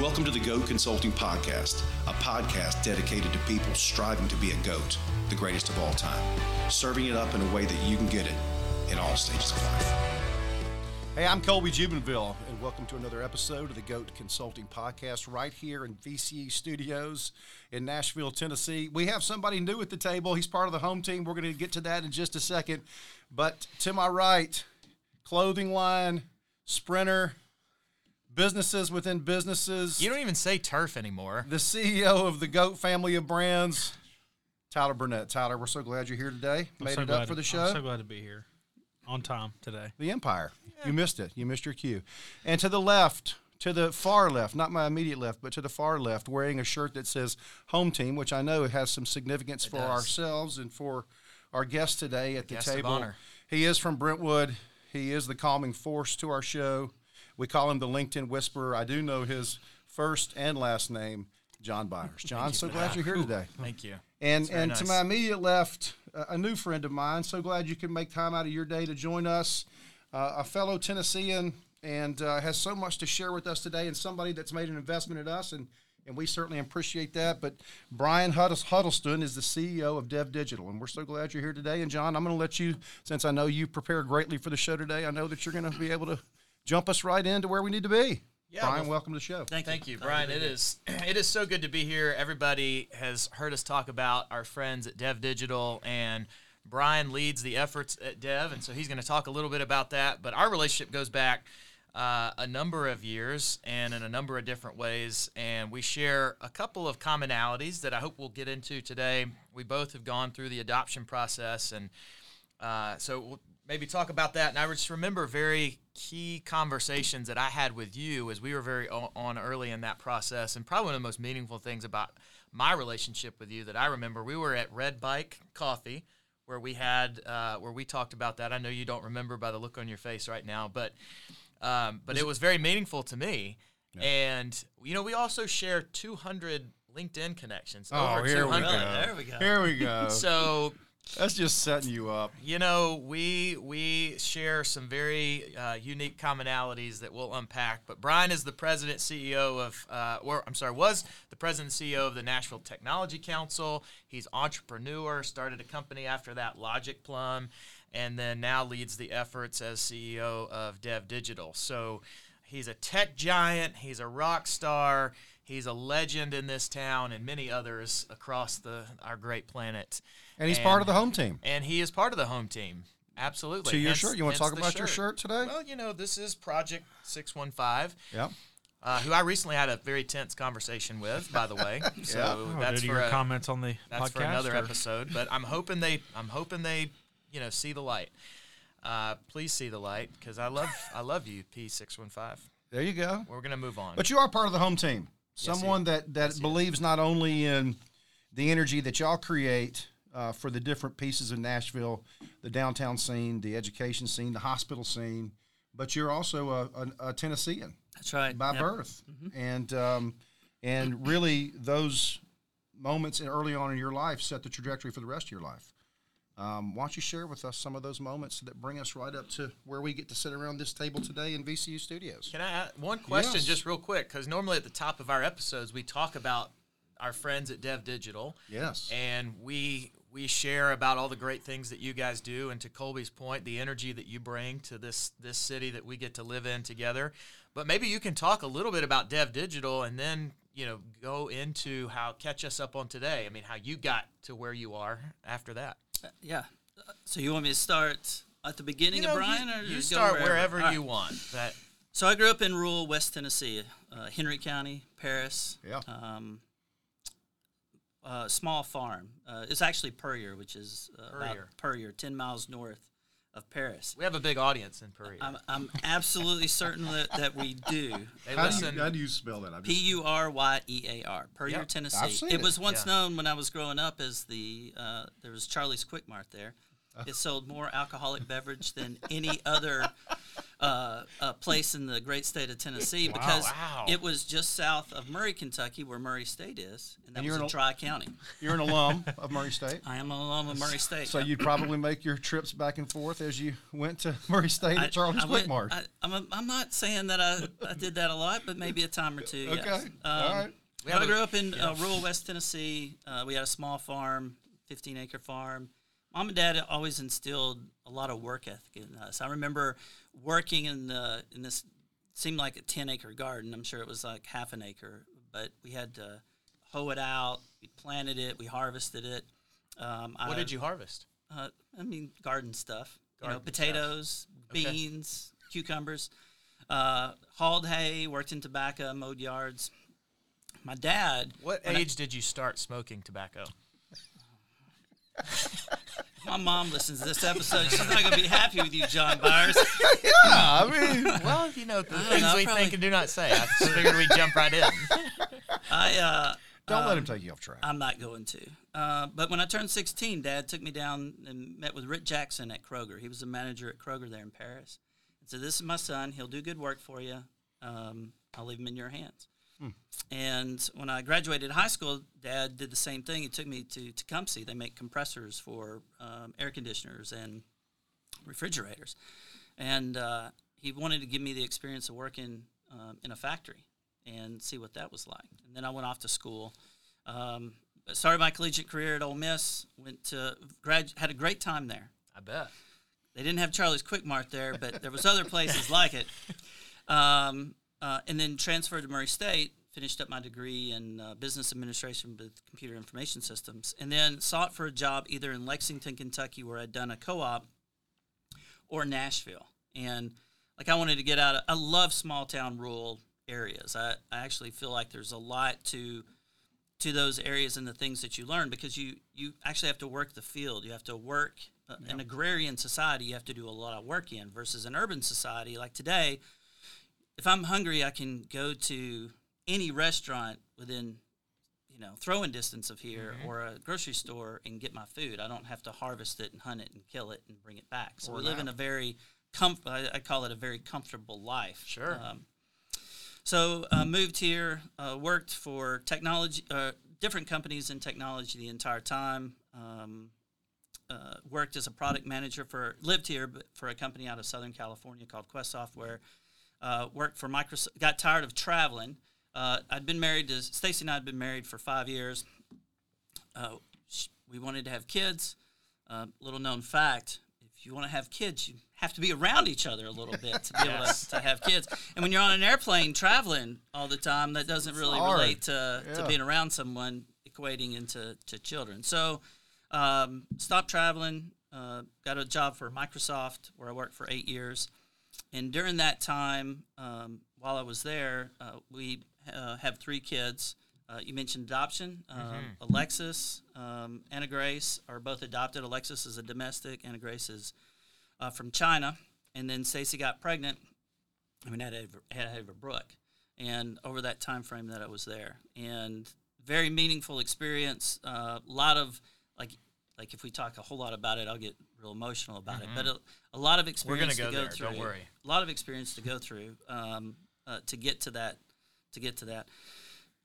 Welcome to the GOAT Consulting Podcast, a podcast dedicated to people striving to be a GOAT, the greatest of all time, serving it up in a way that you can get it in all stages of life. Hey, I'm Colby Jubenville, and welcome to another episode of the GOAT Consulting Podcast right here in VCE Studios in Nashville, Tennessee. We have somebody new at the table. He's part of the home team. We're going to get to that in just a second. But to my right, clothing line, sprinter, businesses within businesses. You don't even say turf anymore. The CEO of the GOAT family of brands, Tyler Burnett. Tyler, we're so glad you're here today. I'm Made so it glad up for the show. I'm so glad to be here on time today. The Empire. You missed it. You missed your cue. And to the left, to the far left, not my immediate left, but to the far left, wearing a shirt that says home team, which I know has some significance for does. ourselves and for our guest today at the Guest of table. honor. He is from Brentwood. He is the calming force to our show. We call him the LinkedIn Whisperer. I do know his first and last name, John Byers. John, so glad you're here today. Thank you. And and to my immediate left, a, new friend of mine. So glad you can make time out of your day to join us. Uh, a fellow Tennessean and uh, has so much to share with us today, and somebody that's made an investment in us, and and we certainly appreciate that. But Bryan Huddles- Huddleston is the CEO of Dev Digital, and we're so glad you're here today. And John, I'm going to let you, since I know you prepared greatly for the show today, I know that you're going to be able to jump us right into where we need to be. Yeah, Bryan, well, welcome to the show. Thank, you, Bryan. It is it is so good to be here. Everybody has heard us talk about our friends at Dev Digital, and Bryan leads the efforts at Dev, and so he's going to talk a little bit about that. But our relationship goes back uh, a number of years and in a number of different ways, and we share a couple of commonalities that I hope we'll get into today. We both have gone through the adoption process, and uh, so we'll maybe talk about that. And I just remember very key conversations that I had with you as we were very on early in that process. And probably one of the most meaningful things about my relationship with you that I remember, we were at Red Bike Coffee where we had uh, where we talked about that. I know you don't remember by the look on your face right now, but um, but it was very meaningful to me. And you know, we also share 200 LinkedIn connections. Oh, over here we go. There we go. Here we go. So That's just setting you up. you know, we we share some very uh, unique commonalities that we'll unpack. But Bryan is the president CEO of, uh, or I'm sorry, was the president CEO of the Nashville Technology Council. He's entrepreneur, started a company after that, Logic Plum, and then now leads the efforts as CEO of Dev Digital. So he's a tech giant. He's a rock star. He's a legend in this town and many others across the our great planet. And he's part of the home team. And he is part of the home team. Absolutely. To your Hence- shirt. You wanna talk the about your shirt today? Well, you know, this is Project 615, Yeah. uh, who I recently had a very tense conversation with, by the way. So Oh, that's due to for your a, comments on the that's podcast. for another or- episode. But I'm hoping they I'm hoping they, you know, see the light. Uh, please see the light because I love I love you, P615. There you go. We're gonna move on. But you are part of the home team. Someone he- that, that yes, he believes not only in the energy that y'all create uh, for the different pieces of Nashville, the downtown scene, the education scene, the hospital scene, but you're also a, a, a Tennessean That's right. by Yep. birth, and um, and really those moments in- early on in your life set the trajectory for the rest of your life. Um, why don't you share with us some of those moments that bring us right up to where we get to sit around this table today in VCU Studios? Can I ask one question Yes. just real quick? Because normally at the top of our episodes we talk about our friends at Dev Digital. Yes. and we we share about all the great things that you guys do and to Colby's point the energy that you bring to this this city that we get to live in together but maybe you can talk a little bit about Dev Digital and then you know go into how catch us up on today I mean how you got to where you are after that Yeah. Uh, So you want me to start at the beginning you of Bryan, you, or you go start wherever, wherever, All you want that So I grew up in rural West Tennessee, uh, Henry County, Paris. Yeah. Um, uh, small farm. Uh, it's actually Puryear, which is uh, about Puryear. Puryear, ten miles north of Paris. We have a big audience in Peru. I'm, I'm absolutely certain that, that we do. They How do, you, how do you spell that? I'm P just, U R Y E A R, Puryear, Yep. I've Tennessee. seen It it. was once Yeah. known when I was growing up as the uh, there was Charlie's Quick Mart there. It sold more alcoholic beverage than any other uh, uh, place in the great state of Tennessee because Wow. it was just south of Murray, Kentucky, where Murray State is, and that And was in dry county. You're an alum of Murray State. I am an alum of Murray State. So you'd probably make your trips back and forth as you went to Murray State at Charlie's Quick Mart. I'm, I'm not saying that I, I did that a lot, but maybe a time or two. Okay. Yes. All Um, right. but I grew up in uh, rural West Tennessee. Uh, we had a small farm, 15 acre farm. Mom and dad always instilled a lot of work ethic in us. I remember working in the in this seemed like a 10 acre garden. I'm sure it was like half an acre, but we had to hoe it out. We planted it. We harvested it. Um, what I- did you harvest? uh, I mean, garden stuff. you know, potatoes, Okay. beans, cucumbers. Uh, hauled hay, worked in tobacco, mowed yards. My dad. What when I- age did you start smoking tobacco? my mom listens to this episode. She's not going to be happy with you, John Byers. Yeah, I mean, Well, you know, the things know, we probably- think and do not say. I figured we'd jump right in. I. Uh, don't let him take you off track. I'm not going to. Uh, but when I turned 16, Dad took me down and met with Rick Jackson at Kroger. He was the manager at Kroger there in Paris. And said, "This is my son. He'll do good work for you. Um, I'll leave him in your hands." And when I graduated high school, Dad did the same thing. He took me to Tecumseh. They make compressors for um, air conditioners and refrigerators, and uh, he wanted to give me the experience of working um, in a factory and see what that was like. And then I went off to school. Um, started my collegiate career at Ole Miss. Went to grad, had a great time there. I bet. They didn't have Charlie's Quick Mart there, but there was other places like it. Um, uh, and then transferred to Murray State. Finished up my degree in uh, business administration with computer information systems, and then sought for a job either in Lexington, Kentucky, where I'd done a co-op, or Nashville. And like I wanted to get out. Of, I love small town rural areas. I, I actually feel like there's a lot to to those areas and the things that you learn because you you actually have to work the field. You have to work uh, an agrarian society. You have to do a lot of work in versus an urban society like today. If I'm hungry, I can go to any restaurant within you know throwing distance of here or a grocery store and get my food. I don't have to harvest it and hunt it and kill it and bring it back. So we live in a very comf- I, I call it a very comfortable life. Sure. Um, so uh, moved here, uh, worked for technology, uh, different companies in technology the entire time. Um, uh, worked as a product manager for, lived here, but for a company out of Southern California called Quest Software. Uh, worked for Microsoft. Got tired of traveling. Uh, I'd been married to Stacy and I had been married for five years. Uh, we wanted to have kids. Uh, little known fact: if you want to have kids, you have to be around each other a little bit to be able to, to have kids. And when you're on an airplane traveling all the time, that doesn't really hard. relate to, to being around someone equating into to children. So um, stopped traveling. Uh, got a job for Microsoft where I worked for eight years. And during that time, um, while I was there, uh, we uh, have three kids. Uh, you mentioned adoption. Um, Alexis, um, Anna Grace are both adopted. Alexis is a domestic. Anna Grace is uh, from China. And then Stacy got pregnant. I mean, had Ava, had Ava Brooke. And over that time frame that I was there, and very meaningful experience. A uh, lot of like, like if we talk a whole lot about it, I'll get real emotional about it. But a, a lot of We're experience gonna go to go there. through. Don't worry. A lot of experience to go through um, uh, to get to that. To get to that.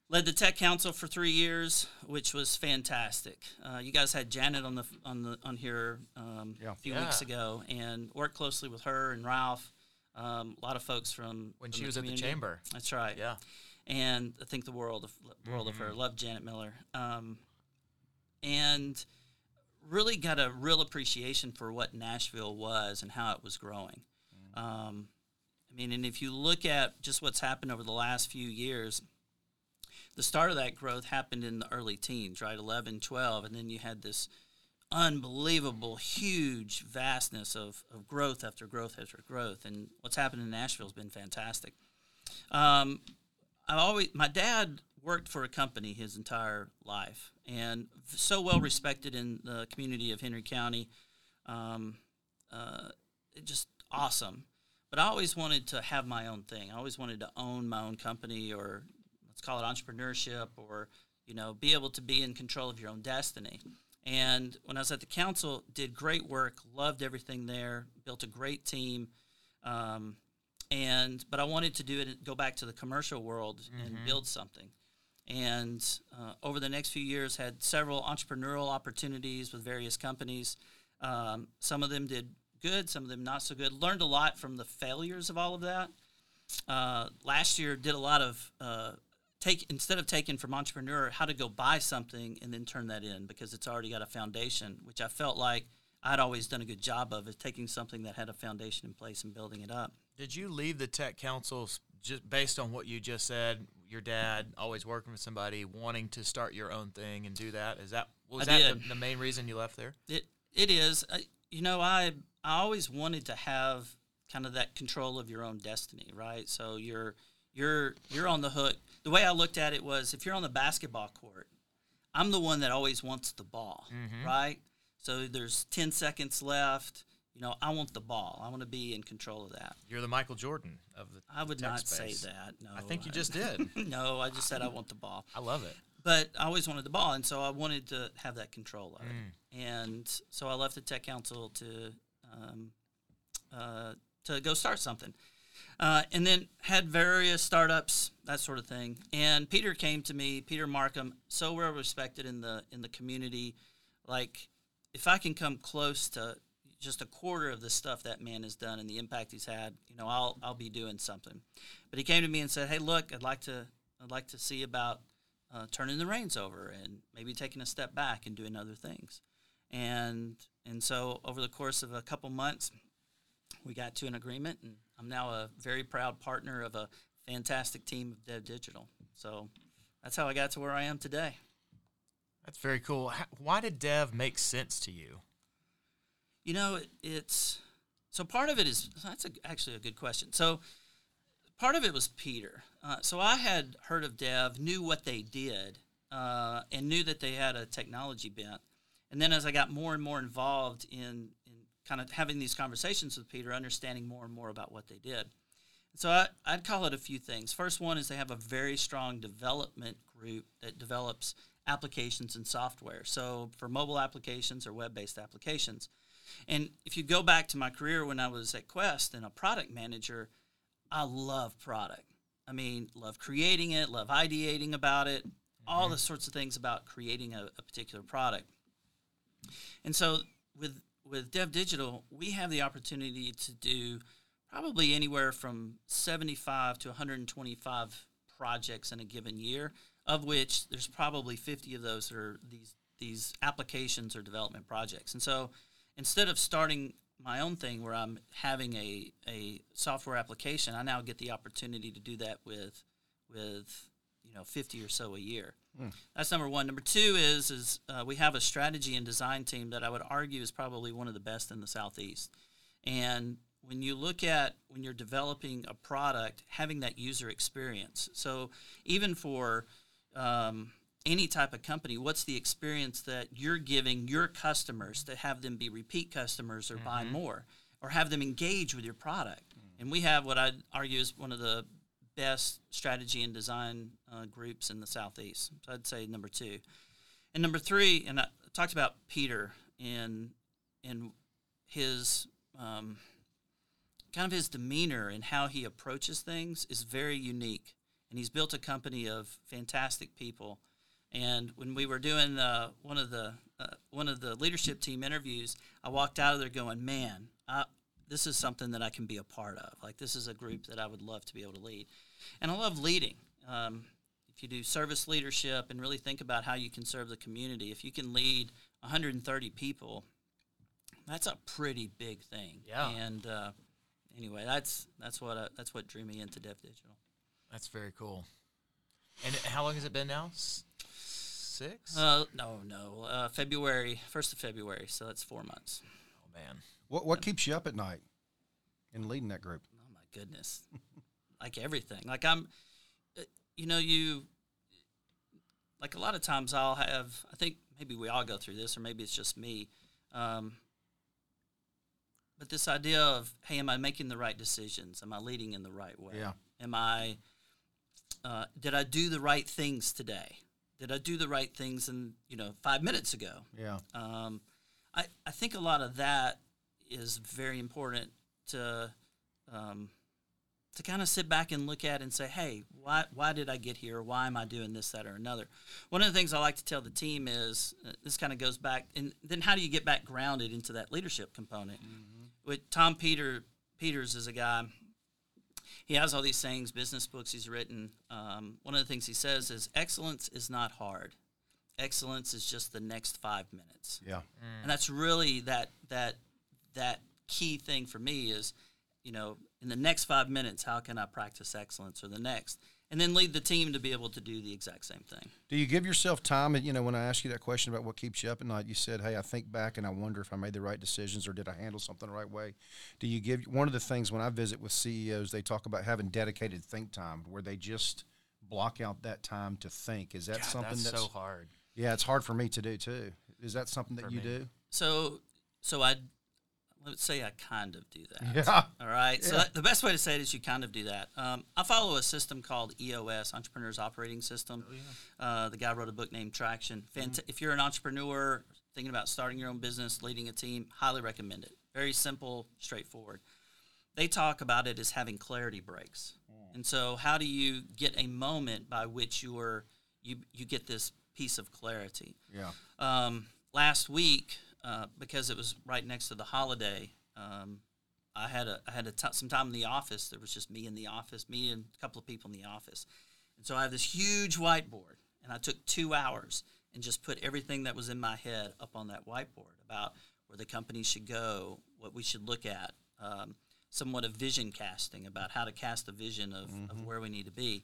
Led the tech council for three years, which was fantastic. Uh, you guys had Janet on the on the on here um, Yeah. a few Yeah. weeks ago, and worked closely with her and Ralph. Um, a lot of folks from When from she was at the chamber. That's right. Yeah. And I think the world of world of her. Love Janet Miller. Um, and really got a real appreciation for what Nashville was and how it was growing. Um, I mean, and if you look at just what's happened over the last few years, the start of that growth happened in the early teens, right? 11, 12, and then you had this unbelievable, huge vastness of, of growth after growth after growth. And what's happened in Nashville has been fantastic. Um, I always, my dad worked for a company his entire life and so well respected in the community of Henry County. Um, uh, just awesome. But I always wanted to have my own thing. I always wanted to own my own company, or let's call it entrepreneurship, or you know, be able to be in control of your own destiny. And when I was at the council, did great work, loved everything there, built a great team. Um, and but I wanted to do it, go back to the commercial world and build something. And uh, over the next few years, had several entrepreneurial opportunities with various companies. Um, some of them did good, some of them not so good. Learned a lot from the failures of all of that. Uh, last year, did a lot of uh, take instead of taking from entrepreneur how to go buy something and then turn that in because it's already got a foundation, which I felt like I'd always done a good job of, is taking something that had a foundation in place and building it up. Did you leave the tech council just based on what you just said? Your dad always working with somebody, wanting to start your own thing and do that. Is that was I that the, the main reason you left there? It it is. I, you know, I I always wanted to have kind of that control of your own destiny, right? So you're you're you're on the hook. The way I looked at it was, if you're on the basketball court, I'm the one that always wants the ball, mm-hmm. right? So there's 10 seconds left. You know, I want the ball. I want to be in control of that. You're the Michael Jordan of the. I would tech not space. say that. No, I think you just did. no, I just said I want the ball. I love it. but I always wanted the ball, and so I wanted to have that control of Mm. it. And so I left the tech council to um, uh, to go start something, uh, and then had various startups, that sort of thing. And Peter came to me, Peter Markham, so well respected in the in the community. Like, if I can come close to just a quarter of the stuff that man has done and the impact he's had, you know, I'll I'll be doing something. But he came to me and said, "Hey, look, I'd like to I'd like to see about uh, turning the reins over and maybe taking a step back and doing other things." And and so over the course of a couple months, we got to an agreement, and I'm now a very proud partner of a fantastic team of Dev Digital. So that's how I got to where I am today. That's very cool. Why did Dev make sense to you? You know, it, it's so part of it is that's a, actually a good question. So part of it was Peter. Uh, so I had heard of Dev, knew what they did, uh, and knew that they had a technology bent. And then as I got more and more involved in, in kind of having these conversations with Peter, understanding more and more about what they did. So I, I'd call it a few things. First one is they have a very strong development group that develops applications and software. So for mobile applications or web-based applications. And if you go back to my career when I was at Quest and a product manager, I love product. I mean, love creating it, love ideating about it, all mm-hmm. the sorts of things about creating a, a particular product. And so with with Dev Digital, we have the opportunity to do probably anywhere from 75 to 125 projects in a given year, of which there's probably 50 of those that are these these applications or development projects. And so instead of starting my own thing where I'm having a, a software application, I now get the opportunity to do that with with you know 50 or so a year. That's number one. Number two is is uh, we have a strategy and design team that I would argue is probably one of the best in the southeast. And when you look at when you're developing a product, having that user experience. So even for um, any type of company, what's the experience that you're giving your customers to have them be repeat customers or buy more, or have them engage with your product? And we have what I'd argue is one of the best strategy and design uh, groups in the southeast. So I'd say number two, and number three. And I talked about Peter and and his um, kind of his demeanor and how he approaches things is very unique. And he's built a company of fantastic people. And when we were doing uh, one of the uh, one of the leadership team interviews, I walked out of there going, "Man, I, this is something that I can be a part of. Like this is a group that I would love to be able to lead, and I love leading. Um, if you do service leadership and really think about how you can serve the community, if you can lead 130 people, that's a pretty big thing. Yeah. And uh, anyway, that's that's what uh, that's what drew me into Dev Digital. That's very cool. And how long has it been now? S- Six? Uh, no, no, uh, February first of February, so that's four months. oh man. What what keeps you up at night in leading that group? Oh my goodness, like everything. Like I'm, uh, you know, you. Like a lot of times, I'll have. I think maybe we all go through this, or maybe it's just me. Um, but this idea of hey, am I making the right decisions? Am I leading in the right way? Yeah. Am I? Uh, did I do the right things today? Did I do the right things in you know five minutes ago? Yeah. Um, I I think a lot of that is very important to um, to kind of sit back and look at and say, hey, why why did I get here? Why am I doing this, that, or another? One of the things I like to tell the team is uh, this kind of goes back, and then how do you get back grounded into that leadership component? With Tom Peter Peters is a guy. He has all these sayings, business books he's written. Um, one of the things he says is, excellence is not hard. Excellence is just the next five minutes Yeah. and that's really that that that key thing for me is you know in the next five minutes how can i practice excellence or the next and then lead the team to be able to do the exact same thing Do you give yourself time? You know, when I asked you that question about what keeps you up at night, you said, "Hey, I think back and I wonder if I made the right decisions or did I handle something the right way." Do you give one of the things when I visit with CEOs, they talk about having dedicated think time where they just block out that time to think. Is that God, something that's, that's so hard. Yeah, it's hard for me to do too. Is that something that For you me. do? so so i let's say i kind of do that Yeah. all right so Yeah. that- the best way to say it is you kind of do that um, i follow a system called eos entrepreneurs operating system uh, the guy wrote a book named traction Fant- if you're an entrepreneur thinking about starting your own business leading a team highly recommend it very simple straightforward they talk about it as having clarity breaks. And so, how do you get a moment by which you are you you get this piece of clarity? Yeah. Um, last week, uh, because it was right next to the holiday, um, I had a I had a t- some time in the office. There was just me in the office, me and a couple of people in the office, and so I have this huge whiteboard, and I took two hours and just put everything that was in my head up on that whiteboard about where the company should go, what we should look at, um, somewhat of vision casting about how to cast a vision of, of where we need to be.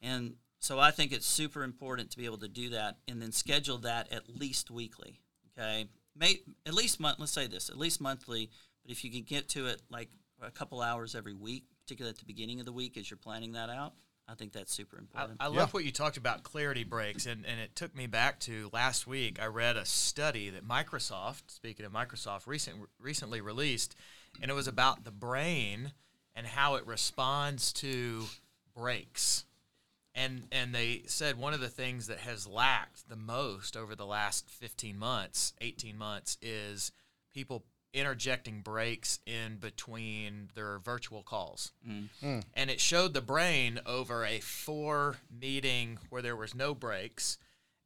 And so I think it's super important to be able to do that and then schedule that at least weekly. Okay. May, at least month, let's say this, at least monthly, but if you can get to it like a couple hours every week, particularly at the beginning of the week as you're planning that out, I think that's super important. I love Yeah. what you talked about clarity breaks, and, and it took me back to last week. I read a study that Microsoft, speaking of Microsoft, recent, recently released, and it was about the brain and how it responds to breaks. And, and they said one of the things that has lacked the most over the last 15 months, 18 months, is people interjecting breaks in between their virtual calls. Mm. Hmm. And it showed the brain over a four meeting where there was no breaks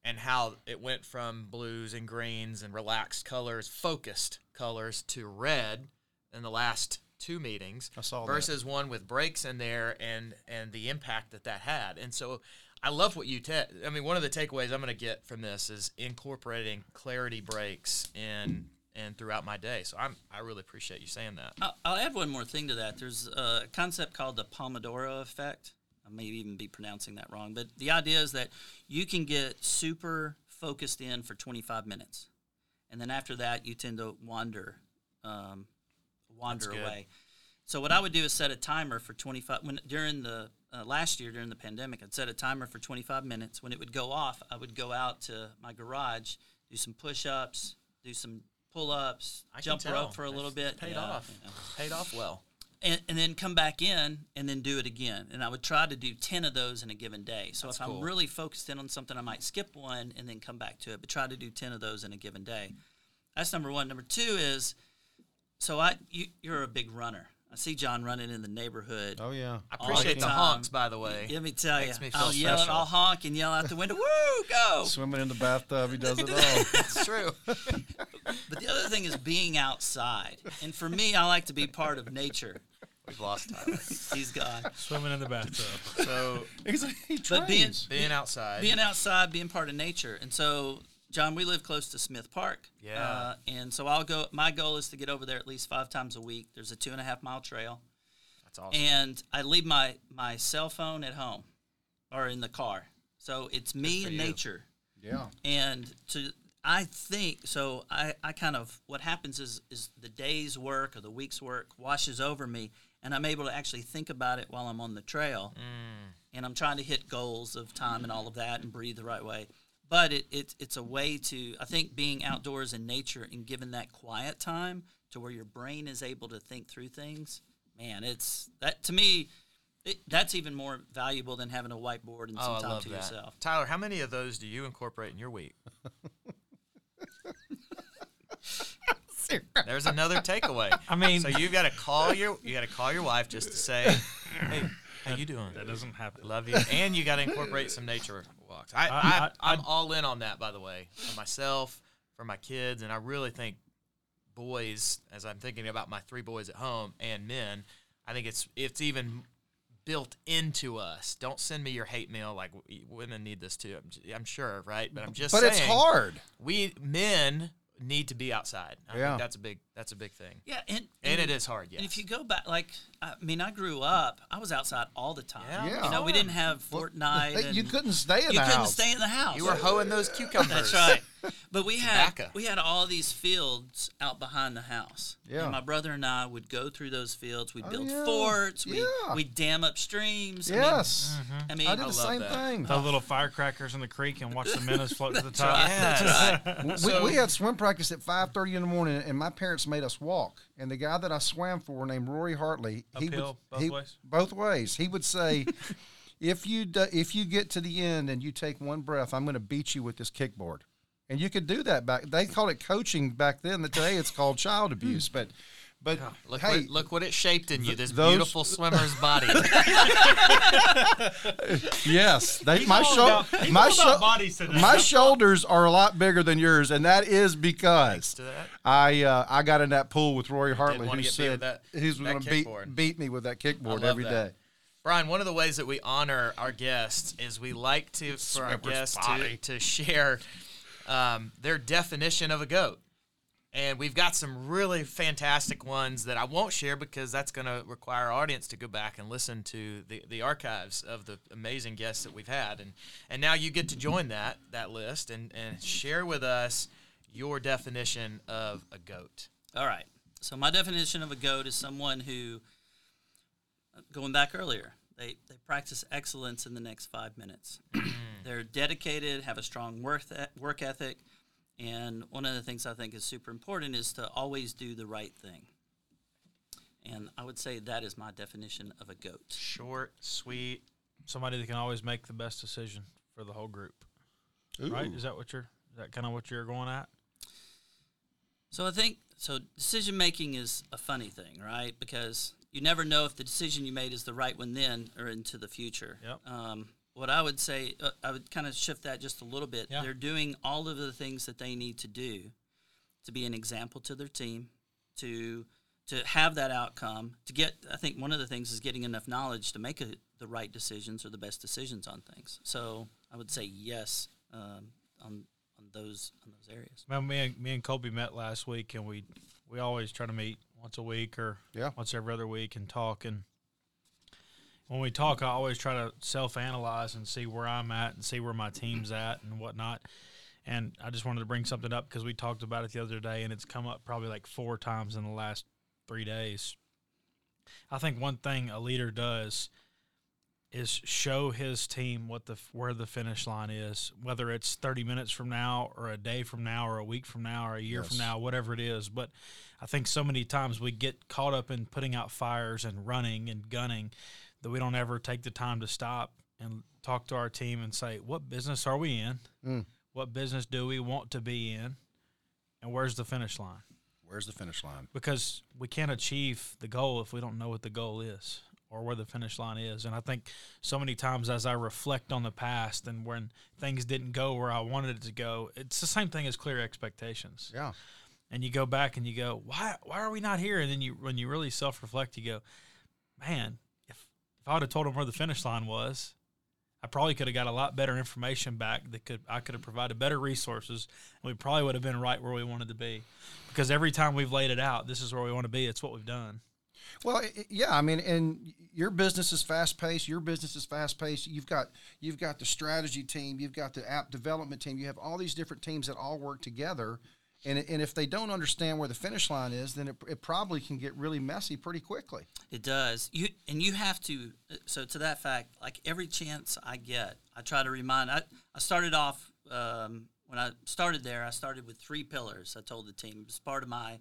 and how it went from blues and greens and relaxed colors focused colors to red in the last two meetings I saw that. versus one with breaks in there and and the impact that that had and so I love what you te- I mean one of the takeaways I'm going to get from this is incorporating clarity breaks in and throughout my day so I'm I really appreciate you saying that I'll, I'll add one more thing to that. There's a concept called the Pomodoro effect. I may even be pronouncing that wrong, but the idea is that you can get super focused in for 25 minutes, and then after that, you tend to wander, um, wander away. So what I would do is set a timer for 25. When during the uh, last year during the pandemic, I'd set a timer for 25 minutes. When it would go off, I would go out to my garage, do some push-ups, do some pull-ups, I jump rope for a little That's bit. paid Yeah, off you know paid off well and, and then come back in and then do it again. And I would try to do 10 of those in a given day. So That's if I'm really focused in on something, I might skip one and then come back to it, but try to do 10 of those in a given day. That's number one. Number two is so I you, you're a big runner. I see John running in the neighborhood. Oh yeah. I appreciate the time. honks, by the way. Let me tell you, me I'll yell. I'll honk and yell out the window, "Woo, go!" Swimming in the bathtub, he does it all. It's true. But the other thing is being outside, and for me, I like to be part of nature. We've lost Tyler. He's gone. Swimming in the bathtub. So He's he But being being outside. being outside, being part of nature. And so, John, we live close to Smith Park. Yeah. Uh, and so I'll go. My goal is to get over there at least five times a week. There's a two and a half mile trail, That's awesome. and I leave my my cell phone at home or in the car. So it's me and you. nature. Yeah. And to I think so. I, I kind of what happens is is the day's work or the week's work washes over me, and I'm able to actually think about it while I'm on the trail, and I'm trying to hit goals of time and all of that and breathe the right way. But it, it it's a way to I think being outdoors in nature and given that quiet time to where your brain is able to think through things, man, it's that to me. It, that's even more valuable than having a whiteboard and oh, some Oh, time to that. yourself. Tyler, how many of those do you incorporate in your week? There's another takeaway. I mean- so you've got to call your you got to call your wife just to say, "Hey, how you doing? That doesn't happen. Love you." And you got to incorporate some nature walks. I, I, I- I, am I- all in on that, by the way, for myself, for my kids, and I really think boys, as I'm thinking about my three boys at home and men, I think it's it's even built into us. Don't send me your hate mail. Like women need this too. I'm, j- I'm sure, right? But I'm just But saying, it's hard. We men need to be outside. I Yeah. think that's a big that's a big thing. Yeah, and And it is hard, Yeah, And if you go back, like I mean, I grew up. I was outside all the time. Yeah, Yeah. You know, we didn't have Fortnite. Hey, you couldn't stay in You the couldn't house. stay in the house. You were hoeing those cucumbers. That's right. But we had Tobacco. we had all these fields out behind the house. Yeah. And my brother and I would go through those fields. We'd Oh, build yeah. forts. We Yeah. we dam up streams. I mean- yes, mm-hmm. I mean, I did I the love same that. thing. Throw little firecrackers in the creek and watch the minnows float to the top. Yes. we, we had swim practice at 5.30 in the morning and my parents made us walk and the guy that i swam for named rory hartley he would Uphill, both he, ways? both ways he would say if you do, if you get to the end and you take one breath i'm going to beat you with this kickboard and you could do that back they called it coaching back then today it's called child abuse but but Look, hey what, look what it shaped in you. This those- beautiful swimmer's body. yes they He's my all about- my all about shou- bodies today. my shoulders are a lot bigger than yours and that is because that. I uh, I got in that pool with Rory Hartley, who said that- he's going to beat beat me with that kickboard love every day. that. Bryan, one of the ways that we honor our guests is we like to for our Swimmer's guests to, to share um, their definition of a goat. And we've got some really fantastic ones that I won't share because that's going to require our audience to go back and listen to the, the archives of the amazing guests that we've had. And and now you get to join that that list and, and share with us your definition of a goat. All right. So my definition of a goat is someone who, going back earlier, they, they practice excellence in the next five minutes. Mm. They're dedicated, have a strong work e- work ethic, and one of the things I think is super important is to always do the right thing. And I would say that is my definition of a goat. Short, sweet. Somebody that can always make the best decision for the whole group. Right? Is that what you're? Is that kind of what you're going at? So I think so. Decision making is a funny thing, right? Because you never know if the decision you made is the right one then or into the future. Yep. Um, what I would say, uh, I would kind of shift that just a little bit. Yeah. They're doing all of the things that they need to do to be an example to their team, to to have that outcome, to get. I think one of the things is getting enough knowledge to make a, the right decisions or the best decisions on things. So I would say yes um, on on those on those areas. Well, me and me and Colby met last week, and we we always try to meet once a week or Yeah. once every other week and talk. And when we talk, I always try to self analyze and see where I'm at and see where my team's at and whatnot. And I just wanted to bring something up because we talked about it the other day, and it's come up probably like four times in the last three days. I think one thing a leader does is show his team what the where the finish line is, whether it's 30 minutes from now or a day from now or a week from now or a year from now, whatever it is. But I think so many times we get caught up in putting out fires and running and gunning that we don't ever take the time to stop and talk to our team and say, what business are we in? Mm. What business do we want to be in? And where's the finish line? Where's the finish line? because we can't achieve the goal if we don't know what the goal is or where the finish line is. And I think so many times as I reflect on the past and when things didn't go where I wanted it to go, it's the same thing as clear expectations. Yeah, And you go back and you go, why why are we not here? And then you when you really self reflect, you go, man, if if I would have told them where the finish line was, I probably could have got a lot better information back that could I could have provided better resources and we probably would have been right where we wanted to be. Because every time we've laid it out, this is where we want to be, it's what we've done. Well, yeah. I mean, and your business is fast paced. Your business is fast paced. You've got you've got the strategy team. You've got the app development team. You have all these different teams that all work together. And, and if they don't understand where the finish line is, then it, it probably can get really messy pretty quickly. It does. You and you have to. So to that fact, like every chance I get, I try to remind. I I started off um, when I started there. I started with three pillars. I told the team it was part of my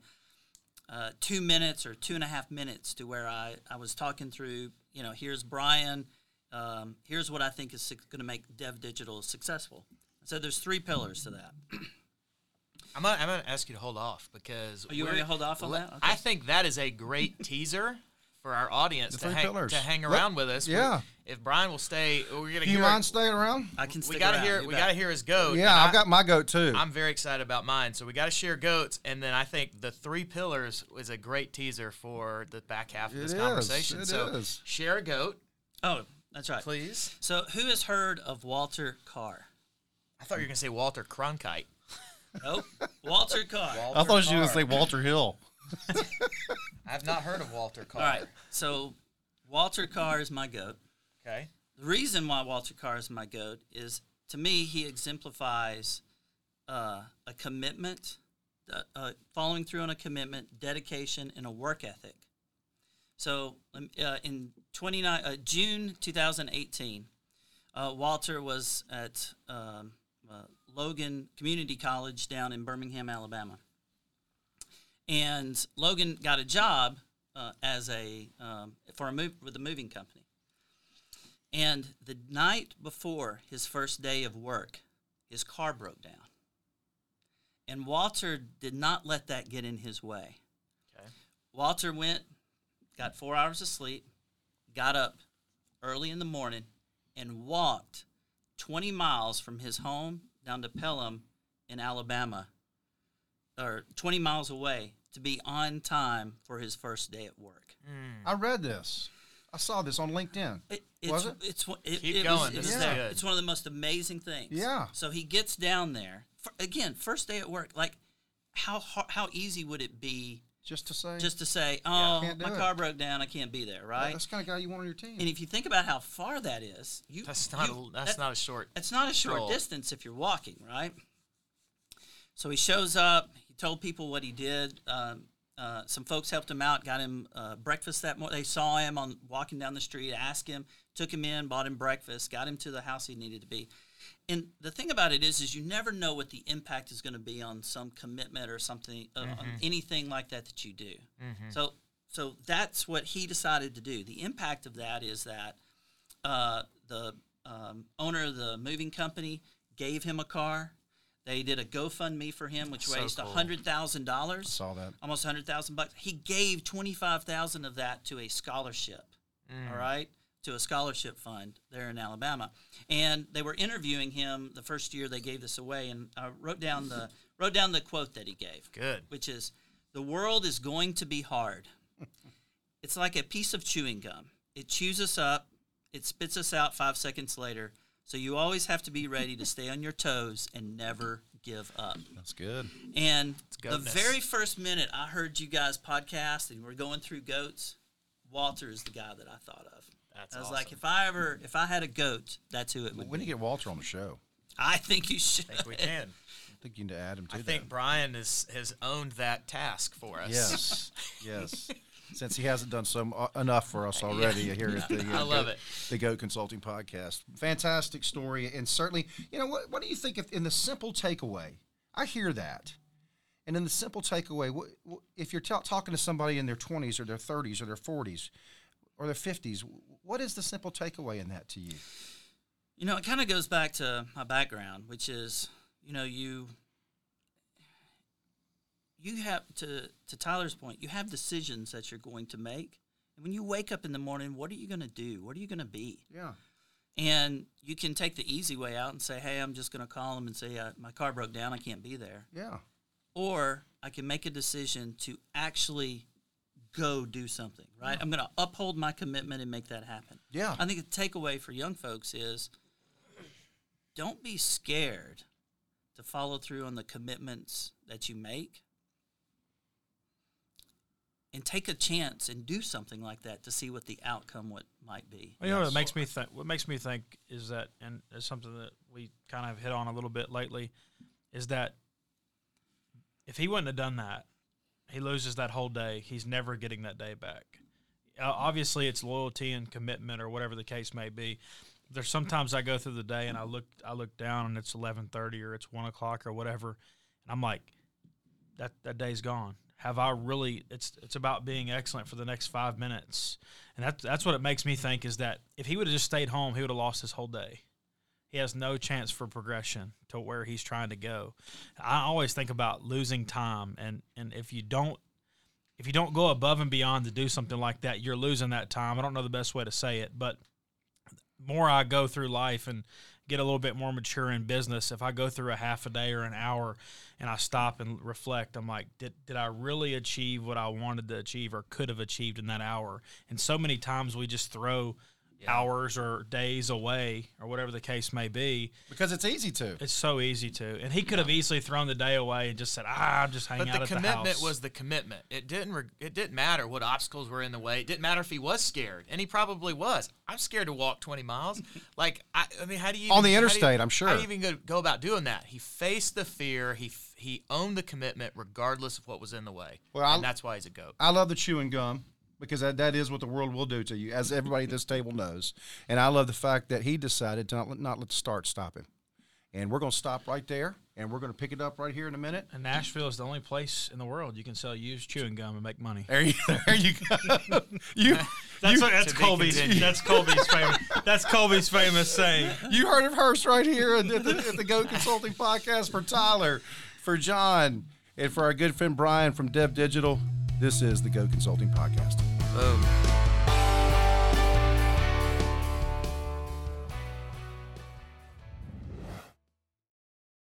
uh, two minutes or two and a half minutes to where I, I was talking through, you know, here's Bryan, um, here's what I think is going to make Dev Digital successful. So there's three pillars to that. I'm gonna, I'm gonna ask you to hold off because Oh, you to hold off on that? Okay. I think that is a great teaser for our audience to hang, to hang Let- around with us. We- yeah. if Brian will stay, we're gonna Do you hear. mind staying around? I can we gotta around, hear. you We bet. gotta hear his goat. Yeah, I've I- got my goat too. I'm very excited about mine. So we got to share goats, and then I think the three pillars is a great teaser for the back half of It this is. conversation. It so is. share a goat, Oh, that's right. please. So who has heard of Walter Carr? I thought you were gonna say Walter Cronkite. Nope. Walter Carr. Walter I thought you were going to say Walter Hill. I've not heard of Walter Carr. All right. So Walter Carr is my goat. Okay. The reason why Walter Carr is my goat is, to me, he exemplifies uh, a commitment, uh, uh, following through on a commitment, dedication, and a work ethic. So um, uh, in 29 uh, June 2018, uh, Walter was at um, uh, Logan Community College down in Birmingham, Alabama, and Logan got a job uh, as a um, for a move with a moving company. And the night before his first day of work, his car broke down. And Walter did not let that get in his way. Okay. Walter went, got four hours of sleep, got up early in the morning, and walked 20 miles from his home down to Pelham in Alabama, or 20 miles away, to be on time for his first day at work. Mm. I read this. I saw this on LinkedIn. It, it's, Was it? It's one- it, Keep it going. Was, it This was is there. good. It's one of the most amazing things. Yeah. So he gets down there for, again. First day at work. Like, how how easy would it be Just to say, just to say, "Oh, Can't do my it. car broke down. I can't be there." Right. that's the kind of guy you want on your team. and if you think about how far that is, you That's not. you- a, that's that- not a short. it's not a short Stroll. distance if you're walking, right? So he shows up. Told people what he did. Um, uh, some folks helped him out, got him uh, breakfast that morning. They saw him on walking down the street, asked him, took him in, bought him breakfast, got him to the house he needed to be. And the thing about it is, is you never know what the impact is going to be on some commitment or something, uh, on anything like that that you do. So, so that's what he decided to do. The impact of that is that uh, the um, owner of the moving company gave him a car. They did a GoFundMe for him, which So raised a cool. hundred thousand dollars. saw that. Almost hundred thousand bucks. He gave twenty five thousand of that to a scholarship. Mm. All right, to a scholarship fund there in Alabama, and they were interviewing him the first year they gave this away, and I wrote down the wrote down the quote that he gave Good. which is the world is going to be hard. it's like a piece of chewing gum. It chews us up, it spits us out five seconds later. So you always have to be ready to stay on your toes and never give up. That's good. And the very first minute I heard you guys podcast and we're going through goats, Walter is the guy that I thought of. That's I was awesome. like, if I ever, if I had a goat, that's who it would we need be. to get Walter on the show. I think you should. I think we can. I think you need to add him to I that. think Brian is, has owned that task for us. Yes, yes. Since he hasn't done so uh, enough for us already here at the uh, I love Goat- it. the Goat Consulting Podcast. Fantastic story, and certainly, you know, what, what do you think if, in the simple takeaway? I hear that, and in the simple takeaway, what, what, if you're ta- talking to somebody in their 20s or their 30s or their 40s or their 50s, what is the simple takeaway in that to you? You know, it kind of goes back to my background, which is, you know, you you have to to Tyler's point, you have decisions that you're going to make. And when you wake up in the morning, what are you going to do? What are you going to be? Yeah, And you can take the easy way out and say, "Hey, I'm just going to call them and say uh, my car broke down, I can't be there." yeah, Or I can make a decision to actually go do something, right? I'm going to uphold my commitment and make that happen. yeah. I think the takeaway for young folks is don't be scared to follow through on the commitments that you make and take a chance and do something like that to see what the outcome what might be. Well, you know what makes me think? What makes me think is that, and it's something that we kind of hit on a little bit lately, is that if he wouldn't have done that, he loses that whole day. He's never getting that day back. Uh, obviously, it's loyalty and commitment, or whatever the case may be. There's sometimes I go through the day and I look, I look down and it's 11:30 or it's one o'clock or whatever, and I'm like, that that day's gone. Have I really? It's it's about being excellent for the next five minutes, and that's that's what it makes me think is that if he would have just stayed home, he would have lost his whole day. He has no chance for progression to where he's trying to go. I always think about losing time, and and if you don't if you don't go above and beyond to do something like that, you're losing that time. I don't know the best way to say it, but more I go through life and get a little bit more mature in business, if I go through a half a day or an hour and I stop and reflect, I'm like, did, did I really achieve what I wanted to achieve or could have achieved in that hour? And so many times we just throw hours or days away or whatever the case may be. Because it's easy to. It's so easy to. And he could have easily thrown the day away and just said, ah, I'm just hanging But out the at the commitment house. was the commitment. It didn't. Re- it didn't matter what obstacles were in the way. It didn't matter if he was scared, and he probably was. I'm scared to walk 20 miles. like I, I mean, how do you On the even- how do you- interstate, I'm sure. How do you even go, go about doing that? He faced the fear. He he owned the commitment, regardless of what was in the way. Well, I- and that's why he's a goat. I love the chewing gum because that, that is what the world will do to you, as everybody at this table knows. And I love the fact that he decided to not, let- not let the start stop him. And we're going to stop right there, and we're going to pick it up right here in a minute. and Nashville is the only place in the world you can sell used chewing gum and make money. There you, there you go. you, That's you, what, that's To Colby's. That's Colby's famous. That's Colby's famous saying. you heard it first right here at the, at the Go Consulting Podcast for Tyler, for John, and for our good friend Bryan from DevDigital. This is the Go Consulting Podcast. Boom.